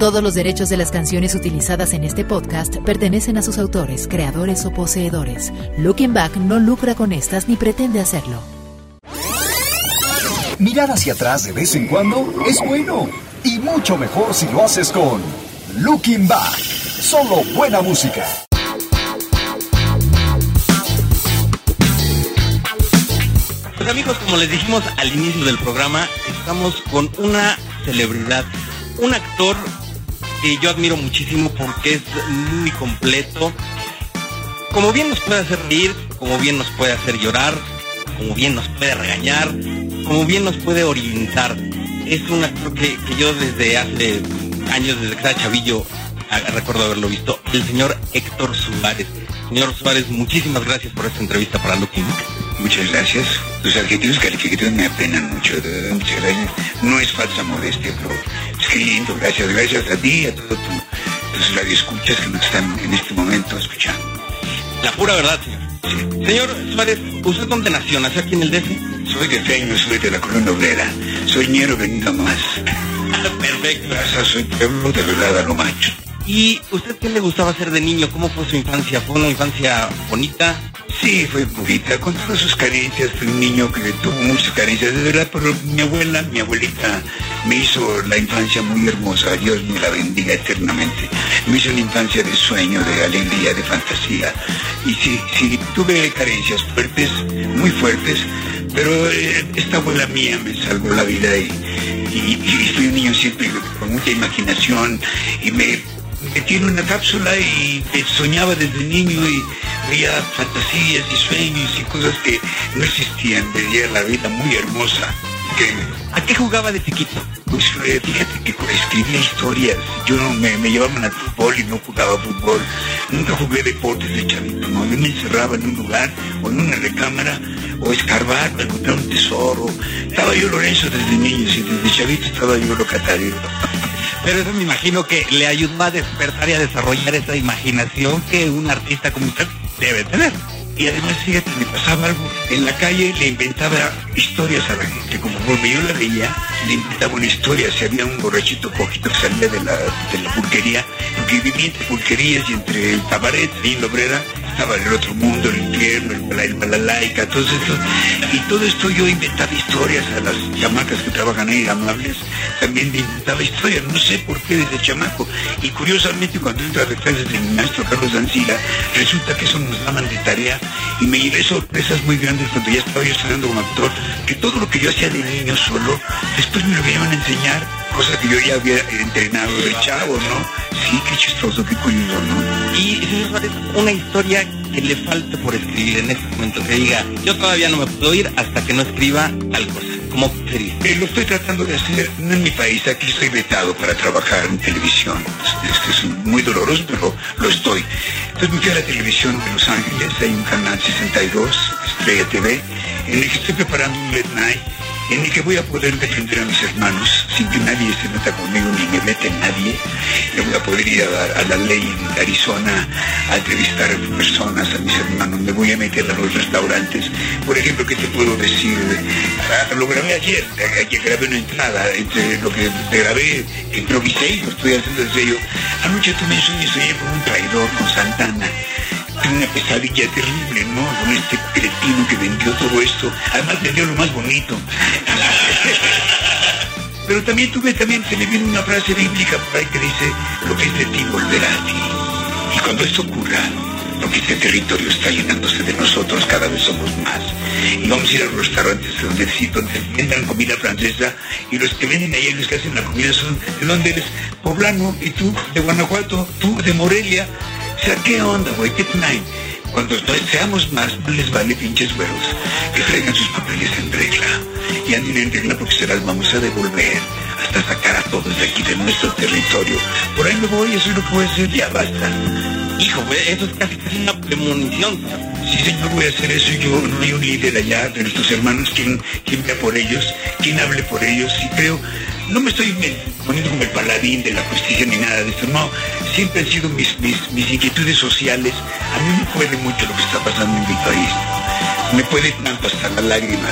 Todos los derechos de las canciones utilizadas en este podcast pertenecen a sus autores, creadores o poseedores. Looking Back no lucra con estas ni pretende hacerlo. Mirar hacia atrás de vez en cuando es bueno y mucho mejor si lo haces con Looking Back. Solo buena música. Pues amigos, como les dijimos al inicio del programa, estamos con una celebridad, un actor que yo admiro muchísimo porque es muy completo. Como bien nos puede hacer reír, como bien nos puede hacer llorar, como bien nos puede regañar, como bien nos puede orientar. Es un actor que, que yo desde hace años, desde que era chavillo, recuerdo haberlo visto, el señor Héctor Suárez. Señor Suárez, muchísimas gracias por esta entrevista para Looking. Muchas gracias. Los adjetivos calificativos me apenan mucho. Muchas gracias. No es falsa modestia, pero es que lindo. Gracias, gracias a ti y a todos tu, tus radioescuchas que nos están en este momento escuchando. La pura verdad, señor. Señor Suárez, ¿usted dónde nació? ¿Nació aquí en el DF? Soy de Feño, soy de la colonia obrera. Soy ñero venido más. Perfecto. Plaza, soy pueblo de verdad a lo macho. ¿Y usted qué le gustaba hacer de niño? ¿Cómo fue su infancia? ¿Fue una infancia bonita? Sí, fue bonita, con todas sus carencias, fui un niño que tuvo muchas carencias, de verdad, pero mi abuela, mi abuelita, me hizo la infancia muy hermosa, Dios me la bendiga eternamente. Me hizo una infancia de sueño, de alegría, de fantasía. Y sí, sí, tuve carencias fuertes, muy fuertes, pero eh, esta abuela mía me salvó la vida y, y, y fui un niño siempre con mucha imaginación y me metí en una cápsula y soñaba desde niño y veía fantasías y sueños y cosas que no existían. Veía la vida muy hermosa. ¿A qué jugaba de chiquito? pues eh, fíjate que escribía historias. Yo no me, me llevaban al fútbol y no jugaba fútbol. Nunca jugué deportes de chavito, ¿no? Yo me encerraba en un lugar o en una recámara o escarbar para encontrar un tesoro. Estaba yo Lorenzo desde niño y desde chavito estaba yo locatario. Pero eso me imagino que le ayudó a despertar y a desarrollar esa imaginación que un artista como usted debe tener. Y además, fíjate, me pasaba algo. En la calle le inventaba historias a la gente. Como porque yo la veía, le inventaba una historia. Si había un borrachito cojito que salía de la, de la porque vivía entre pulquerías y entre el cabaret y la obrera, estaba el otro mundo, el infierno, el, bala- el balalaica, todo esto. Y todo esto yo inventaba historias a las chamacas que trabajan ahí, amables. También inventaba historias, no sé por qué desde chamaco. Y curiosamente cuando entro a las clases de mi maestro Carlos Ancila, resulta que eso nos daban de tarea y me llevé sorpresas muy grandes cuando ya estaba yo estudiando como actor, que todo lo que yo hacía de niño solo, después me lo a enseñar, cosa que yo ya había entrenado de chavo, ¿no? Sí, qué chistoso, qué curioso, ¿no? Y señor Suárez, una historia que le falte por escribir en este momento, que diga, yo todavía no me puedo ir hasta que no escriba tal cosa. ¿Cómo sería? Eh, lo estoy tratando de hacer, no en mi país, aquí estoy vetado para trabajar en televisión. Es, es muy doloroso, pero lo estoy. Entonces me fui a la televisión de Los Ángeles, hay un canal 62, Estrella TV, en el que estoy preparando un late night, en el que voy a poder defender a mis hermanos sin que nadie se meta conmigo ni me mete nadie. Le voy a poder ir a, la ley en Arizona a entrevistar a personas, a mis hermanos. Me voy a meter a los restaurantes. Por ejemplo, ¿qué te puedo decir? Ah, lo grabé ayer, ayer grabé una entrada entre lo que grabé, improvisé y lo estoy haciendo en serio. Anoche tuve un sueño, soñé con un traidor, con Santana. Tuve una pesadilla terrible, ¿no? Con este cretino que vendió todo esto. Además vendió lo más bonito. Pero también tuve, también se me vino una frase bíblica por ahí que dice, lo que es de ti volverá a ti. Y cuando esto ocurra, lo que este territorio está llenándose de nosotros, cada vez somos más. Y vamos a ir a los restaurantes donde sí, donde vendan comida francesa, y los que venden ahí, los que hacen la comida son, ¿de dónde eres? Poblano, y tú, de Guanajuato, tú, de Morelia. O sea, ¿qué onda, güey? ¿Qué traen? Cuando seamos más, no les vale pinches güeros que traigan sus papeles en regla. Y anden en regla porque se las vamos a devolver hasta sacar a todos de aquí de nuestro territorio. Por ahí me voy, eso es lo que voy a hacer, ya basta. Hijo, güey, eso es casi, una premonición. Sí, señor, voy a hacer eso. Yo no hay un líder allá de nuestros hermanos quien, quien vea por ellos, quien hable por ellos. Y creo, no me estoy poniendo como el paladín de la justicia ni nada de eso. No, siempre han sido mis, mis, mis inquietudes sociales. A mí me puede mucho lo que está pasando en mi país. Me puede tanto hasta la lágrima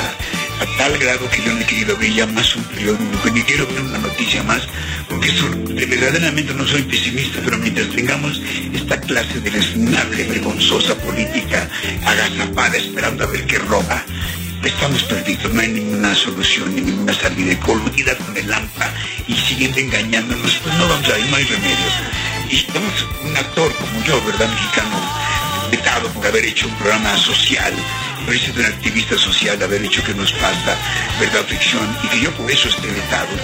a tal grado que yo no he querido ver ya más un periódico, ni quiero ver una noticia más, porque eso, de verdaderamente no soy pesimista, pero mientras tengamos esta clase de desnable, vergonzosa política agazapada, esperando a ver qué roba, estamos perdidos, no hay ninguna solución, ni ninguna salida, coludida con el AMPA y siguiendo engañándonos, pues no vamos a ir, no hay remedio. Y estamos un actor como yo, ¿verdad? Mexicano, vetado por haber hecho un programa social, haber sido un activista social, haber hecho que nos pasa verdad ficción, y que yo por eso esté vetado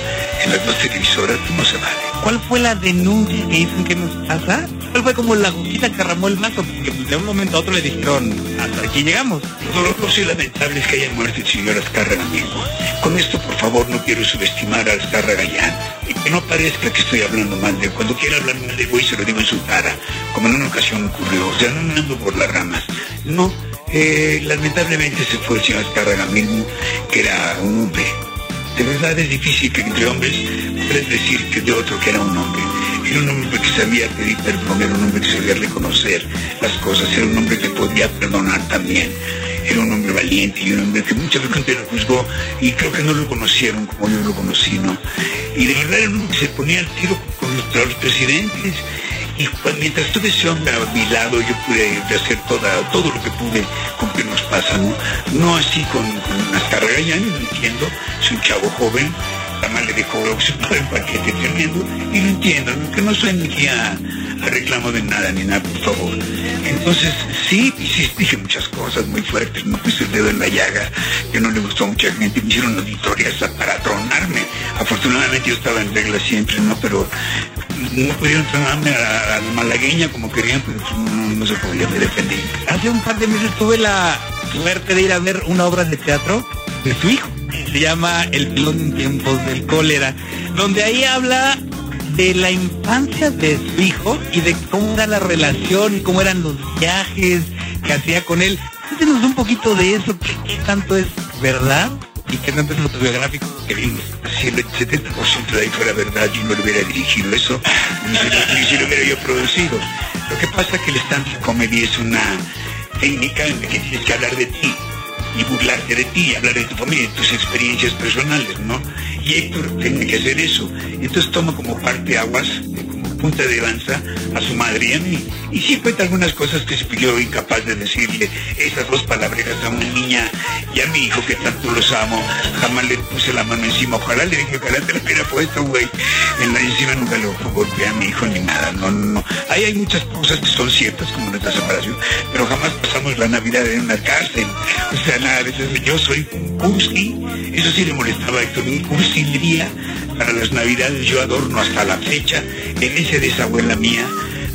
en las dos televisoras, no se vale. ¿Cuál fue la denuncia que hizo en que nos pasa? ¿Cuál fue como la gotita que arramó el vaso? Porque de un momento a otro le dijeron, hasta aquí llegamos. Lo doloroso y lamentable es que haya muerto el señor Azcárraga amigo. Con esto, por favor, no quiero subestimar a Azcárraga ya. Que no parezca que estoy hablando mal de. Cuando quiera hablar mal de güey, se lo digo en su cara. Como en una ocasión ocurrió. O sea, no ando por las ramas. No, eh, lamentablemente se fue el señor Azcárraga mismo, que era un hombre. De verdad es difícil que entre hombres puedas decir que de otro que era un hombre. Era un hombre que sabía pedir perdón, era un hombre que sabía reconocer las cosas, era un hombre que podía perdonar también. Era un hombre valiente y un hombre que mucha gente lo juzgó y creo que no lo conocieron como yo lo conocí, ¿no? Y de verdad era un hombre que se ponía al tiro con los, los presidentes. Y pues, mientras tuve ese hombre a mi lado, yo pude hacer toda, todo lo que pude con que nos pasa, ¿no? No así con, con las carreras, no entiendo, soy un chavo joven, además le dejó un paquete tremendo, y lo entiendo, que no soy ni a, a reclamo de nada ni nada, por favor. Entonces, sí, sí, dije muchas cosas muy fuertes, no puse el dedo en la llaga, que no le gustó a mucha gente, me hicieron auditorias para tronarme. Afortunadamente yo estaba en regla siempre, ¿no? Pero no pudieron tronarme a, la malagueña como querían, pues, no, se podía, me defendí. Hace un par de meses tuve la suerte de ir a ver una obra de teatro de su hijo. Se llama El pilón en tiempos del cólera, donde ahí habla de la infancia de su hijo y de cómo era la relación, cómo eran los viajes que hacía con él. Cuéntenos un poquito de eso, qué, qué tanto es verdad y qué tanto es autobiográfico que vimos. Si el 70% de ahí fuera verdad, yo no le hubiera dirigido eso, ni si, lo, ni si lo hubiera yo producido. Lo que pasa es que el stand-up comedy es una técnica en la que tienes que hablar de ti y burlarte de ti, hablar de tu familia, de tus experiencias personales, ¿no? Y Héctor tiene que hacer eso. Entonces toma como parte aguas, punta de lanza a su madre y a mí. Y sí cuenta algunas cosas que yo incapaz de decirle esas dos palabreras a una niña y a mi hijo que tanto los amo. Jamás le puse la mano encima. Ojalá le dije, ojalá te la hubiera puesto, güey. En la encima nunca lo golpeé a mi hijo ni nada. No, no, no. Ahí hay muchas cosas que son ciertas como nuestra separación, pero jamás pasamos la Navidad en una cárcel. O sea, nada. Yo soy cursi. Eso sí le molestaba a Héctor. Un cursilería para las Navidades yo adorno hasta la fecha. En ese de esa abuela mía,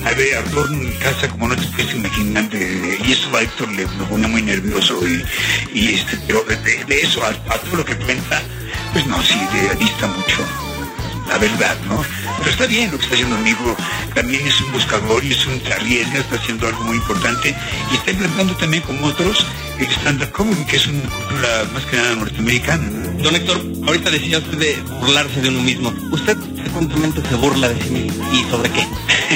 a ver, adorno mi casa como no te puedes imaginar. y eso a Héctor le, pone muy nervioso. Y, y este, pero de, de- eso a, a todo lo que cuenta, pues no, sí, de, dista mucho la verdad, ¿no? Pero está bien lo que está haciendo mi hijo, también es un buscador y es un arriesga, está haciendo algo muy importante y está implantando también como otros el stand-up comedy, que es una cultura más que nada norteamericana. ¿no? Don Héctor, ahorita decía usted de burlarse de uno mismo. ¿Usted frecuentemente se burla de sí mismo? ¿Y sobre qué?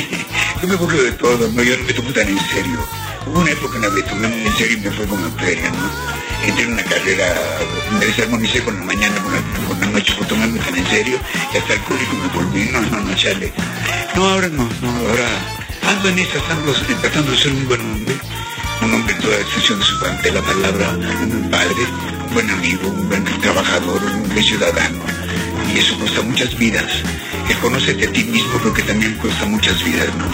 Yo me burlo de todo, ¿no? Yo no me tomo tan en serio. Hubo una época en la que tomé muy en serio y me fue como en feria, ¿no? Entré en una carrera, me desarmonicé con la mañana, con la, con la noche, por tomarme tan en serio y hasta el público me volví, no, no, no, chale. No, ahora no, no, ahora ando en esas, ando tratando de ser un buen hombre, un hombre en toda extensión de, su, de la palabra, un padre, un buen amigo, un buen trabajador, un buen ciudadano. Y eso cuesta muchas vidas. El conocerte a ti mismo creo que también cuesta muchas vidas, ¿no?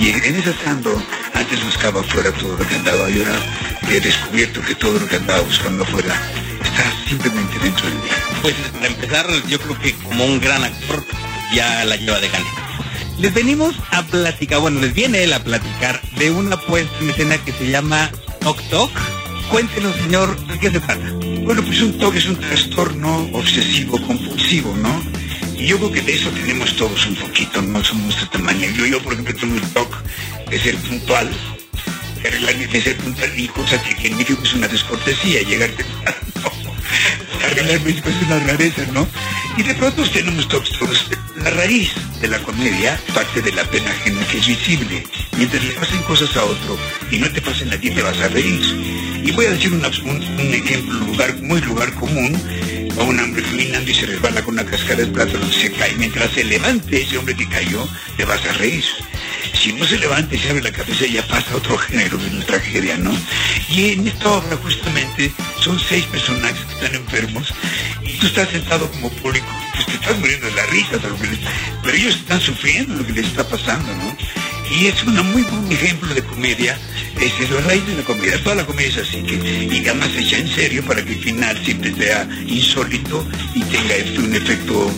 Y en esas ando, antes buscaba afuera todo lo que andaba, y ahora he descubierto que todo lo que andaba buscando afuera está simplemente dentro de mí. Pues para empezar, yo creo que como un gran actor ya la lleva de gane. Les venimos a platicar, bueno, les viene él a platicar de una puesta en escena que se llama Tok Tok. Cuéntenos, señor, ¿de qué se trata? Bueno, pues un TOC es un trastorno obsesivo compulsivo, ¿no? Y yo creo que de eso tenemos todos un poquito, no somos de tamaño. Yo, yo por ejemplo, tengo el TOC de ser puntual, de arreglarme de ser puntual, y cosa que en México es una descortesía, llegar temprano. Arreglarme es una rareza, ¿no? Y de pronto tenemos todos, la raíz de la comedia parte de la pena ajena que es visible. Mientras le pasen cosas a otro y no te pasen a ti, te vas a reír. Y voy a decir un, un, ejemplo, lugar, muy lugar común, a un hombre caminando y se resbala con una cascada de plátano y se cae. Mientras se levante ese hombre que cayó, te vas a reír. Si no se levanta y se abre la cabeza, ya pasa otro género de una tragedia, ¿no? Y en esta obra justamente son seis personajes que están enfermos y tú estás sentado como público, pues te estás muriendo de la risa, pero ellos están sufriendo lo que les está pasando, ¿no? Y es un muy buen ejemplo de comedia, es la raíz de la comedia, toda la comedia es así, que, y además hecha en serio para que el final siempre sea insólito y tenga este, un efecto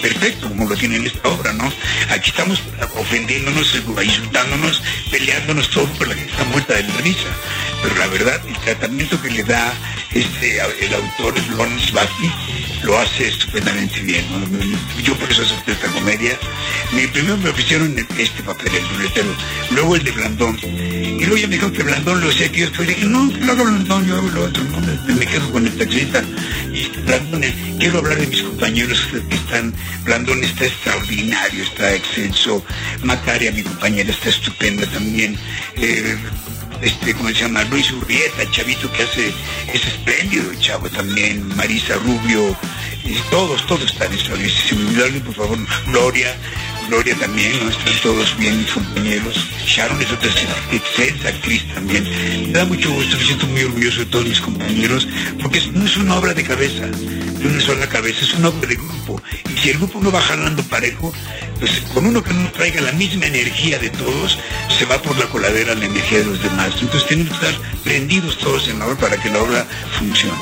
perfecto, como lo tiene en esta obra, ¿no? Aquí estamos ofendiéndonos, insultándonos, peleándonos todo por la que está muerta de la risa. Pero la verdad, el tratamiento que le da este el autor Lawrence Buffy lo hace estupendamente bien. Yo por eso acepté esta comedia. Mi primero me ofrecieron este papel, el ruletero, luego el de Blandón. Y luego ya me dijo que Blandón lo hacía que yo después dije, no, lo hago Blandón, yo hago lo otro. Me quedo con el taxista. Y Blandón, quiero hablar de mis compañeros que están, Blandón está extraordinario, está excelso, Macaria, mi compañera, está estupenda también. Eh, este, ¿cómo se llama? Luis Urrieta, chavito que hace, es espléndido el chavo también, Marisa Rubio, y todos, todos están extraordinarios. Si me olvidaron, por favor, Gloria, Gloria también, ¿no? Están todos bien mis compañeros. Sharon es otra excelsa actriz también. Me da mucho gusto, me siento muy orgulloso de todos mis compañeros, porque no es una obra de cabeza, de una sola cabeza, es una obra de grupo. Y si el grupo no va jalando parejo, pues con uno que no traiga la misma energía de todos, se va por la coladera la energía de los demás. Entonces tenemos que estar prendidos todos en la obra para que la obra funcione.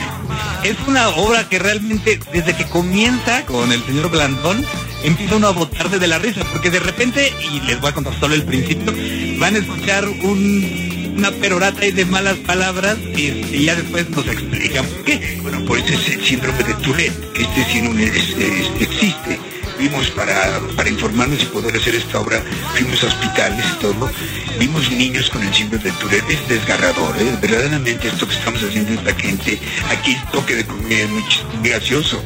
Es una obra que realmente, desde que comienza con el señor Blandón, empieza uno a botarse de la risa, porque de repente, y les voy a contar solo el principio, van a escuchar una perorata y de malas palabras y, ya después nos explican por qué. Bueno, por ese síndrome de Tourette, que este síndrome existe vimos para, para informarnos y poder hacer esta obra, fuimos a hospitales y todo, vimos niños con el síndrome de Tourette, es desgarrador, ¿eh? verdaderamente esto que estamos haciendo es la gente, aquí el toque de comedia es muy, gracioso,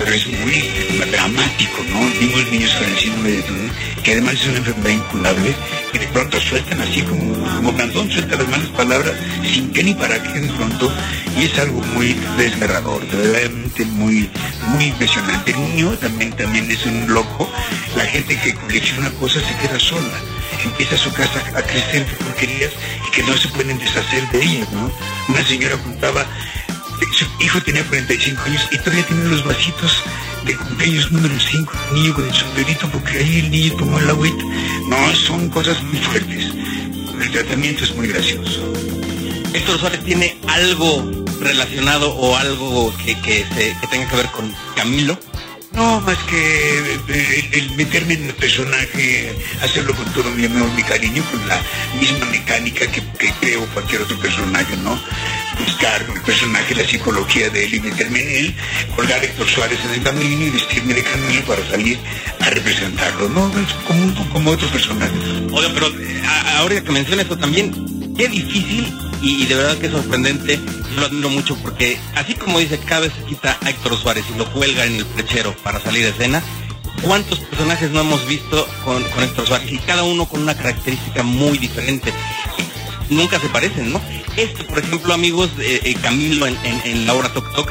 pero es muy dramático, ¿no? Vimos niños con de Tourette, que además es una enfermedad incurable, y de pronto sueltan así como, como Blandón, suelta las malas palabras, sin que ni para qué de pronto, y es algo muy desgarrador, verdaderamente muy, muy impresionante. El niño también, también es un loco, la gente que colecciona cosas se queda sola, empieza su casa a crecer de porquerías y que no se pueden deshacer de ellas, ¿no? Una señora contaba, su hijo tenía 45 años y todavía tiene los vasitos de cumpleaños número 5, niño con el sombrerito, porque ahí el niño tomó el agüita. No, son cosas muy fuertes. El tratamiento es muy gracioso. Héctor Suárez tiene algo relacionado o algo que, que, tenga que ver con Camilo. No, más que el, meterme en el personaje, hacerlo con todo mi amor, mi cariño, con la misma mecánica que, creo cualquier otro personaje, ¿no? Buscar el personaje, la psicología de él y meterme en él, colgar a Héctor Suárez en el camino y vestirme de camino para salir a representarlo, ¿no? Es como, como otro personaje. Oiga, pero ahora que menciona esto también, qué difícil y, de verdad que es sorprendente, lo admiro mucho porque así como dice, cada vez se quita a Héctor Suárez y lo cuelga en el flechero para salir de escena, ¿cuántos personajes no hemos visto con, Héctor Suárez? Y cada uno con una característica muy diferente. Nunca se parecen, ¿no? Este, por ejemplo, amigos, eh, eh, Camilo en, la obra Tok Tok,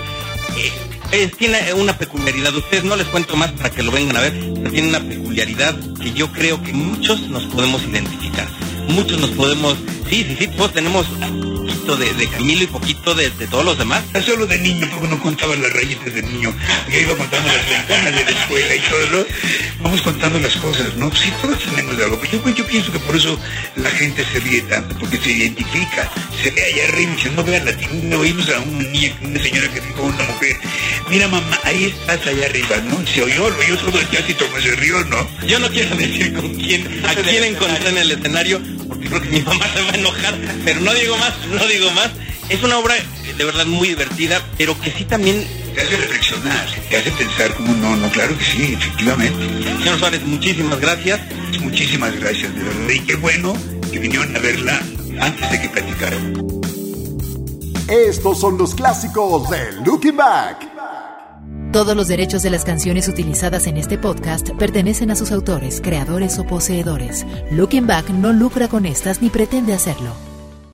eh, tiene una peculiaridad. Ustedes no les cuento más para que lo vengan a ver, pero tiene una peculiaridad que yo creo que muchos nos podemos identificar. Muchos nos podemos Sí, sí, sí, todos tenemos un poquito de, de Camilo y poquito de, todos los demás. Solo de niño, porque no contaba las raíces de niño. Yo iba contando las ventanas de la escuela y todo, ¿no? Vamos contando las cosas, ¿no? Sí, todos tenemos algo. Yo, yo pienso que por eso la gente se ríe tanto, porque se identifica, se ve allá arriba y dice, no vean la no oímos a una niña, una señora que dijo a una mujer, mira mamá, ahí estás allá arriba, ¿no? Se oyó, lo oyó todo el teatro y todo se rió, ¿no? Yo no quiero decir con quién, a quién encontré en el escenario, creo que mi mamá se va a enojar, pero no digo más, no digo más. Es una obra de verdad muy divertida, pero que sí también... Te hace reflexionar, te hace pensar como no, no, claro que sí, efectivamente. Señor Suárez, muchísimas gracias. Muchísimas gracias, de verdad. Y qué bueno que vinieron a verla antes de que platicaran. Estos son los clásicos de Looking Back. Todos los derechos de las canciones utilizadas en este podcast pertenecen a sus autores, creadores o poseedores. Looking Back no lucra con estas ni pretende hacerlo.